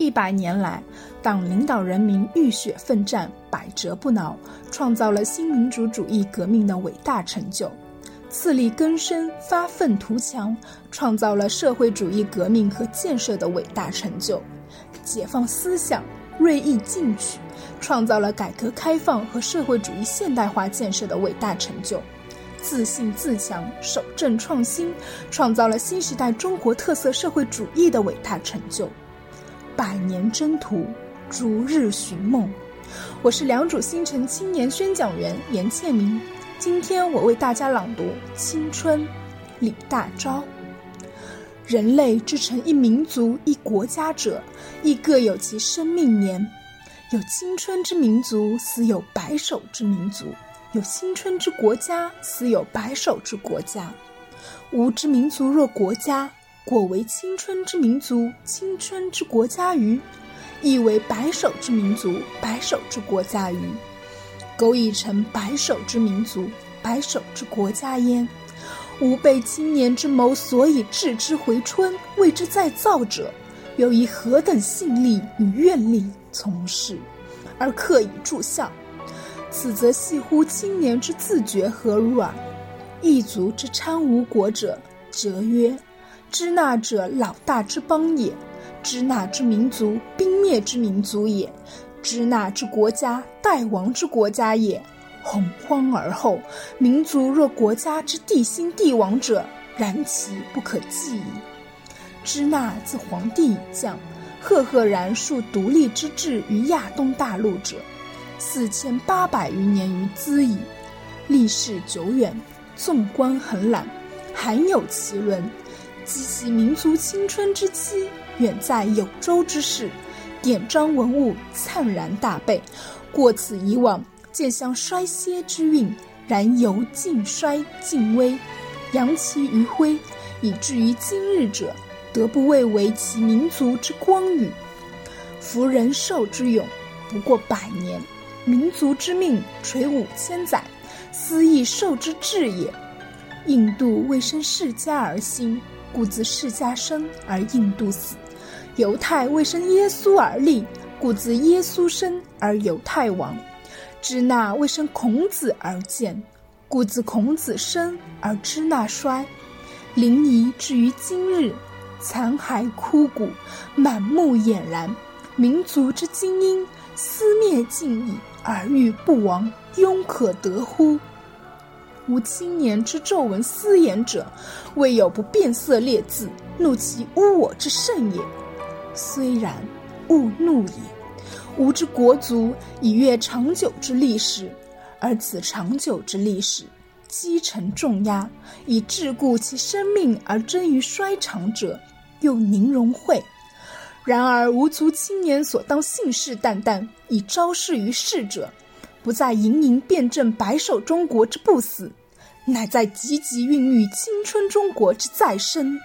一百年来，党领导人民浴血奋战，百折不挠，创造了新民主主义革命的伟大成就；自力更生，发愤图强，创造了社会主义革命和建设的伟大成就；解放思想，锐意进取，创造了改革开放和社会主义现代化建设的伟大成就；自信自强，守正创新，创造了新时代中国特色社会主义的伟大成就。百年征途，逐日寻梦。我是良渚新城青年宣讲员严倩明。今天我为大家朗读《青春》，李大钊。人类之成一民族一国家者，亦各有其生命年。有青春之民族，死有白首之民族；有青春之国家，死有白首之国家。吾之民族若国家。果为青春之民族，青春之国家于；亦为白首之民族，白首之国家于。苟已成白首之民族，白首之国家焉，吾辈青年之谋所以置之回春，为之再造者，又以何等信力与愿力从事，而刻以助效？此则系乎青年之自觉何如耳？一族之参吾国者，则曰。支那者，老大之邦也；支那之民族，兵灭之民族也；支那之国家，代亡之国家也。洪荒而后，民族若国家之地兴帝亡者，然其不可计矣。支那自黄帝以降，赫赫然树独立之志于亚东大陆者，四千八百余年于兹矣。历史久远，纵观横览，罕有其伦。激起民族青春之期，远在有周之势，典章文物灿然大备。过此以往，渐相衰歇之运，然由尽衰尽微，扬其余晖，以至于今日者，得不谓为其民族之光宇。夫人寿之永，不过百年；民族之命垂五千载，斯亦寿之至也。印度未生世家而兴。故自释迦生而印度死，犹太未生耶稣而立，故自耶稣生而犹太亡；支那未生孔子而建，故自孔子生而支那衰。临沂至于今日，残骸枯骨，满目俨然，民族之精英，思灭尽矣，而欲不亡，庸可得乎？吾青年之皱纹思言者，未有不变色列字，怒其污我之甚也。虽然，勿怒也。吾之国族以越长久之历史，而此长久之历史，积沉重压，以桎梏其生命而臻于衰长者，又宁容讳？然而吾族青年所当信誓旦旦以昭示于世者，不在盈盈辩证白首中国之不死。乃在积极孕育青春中国之再生。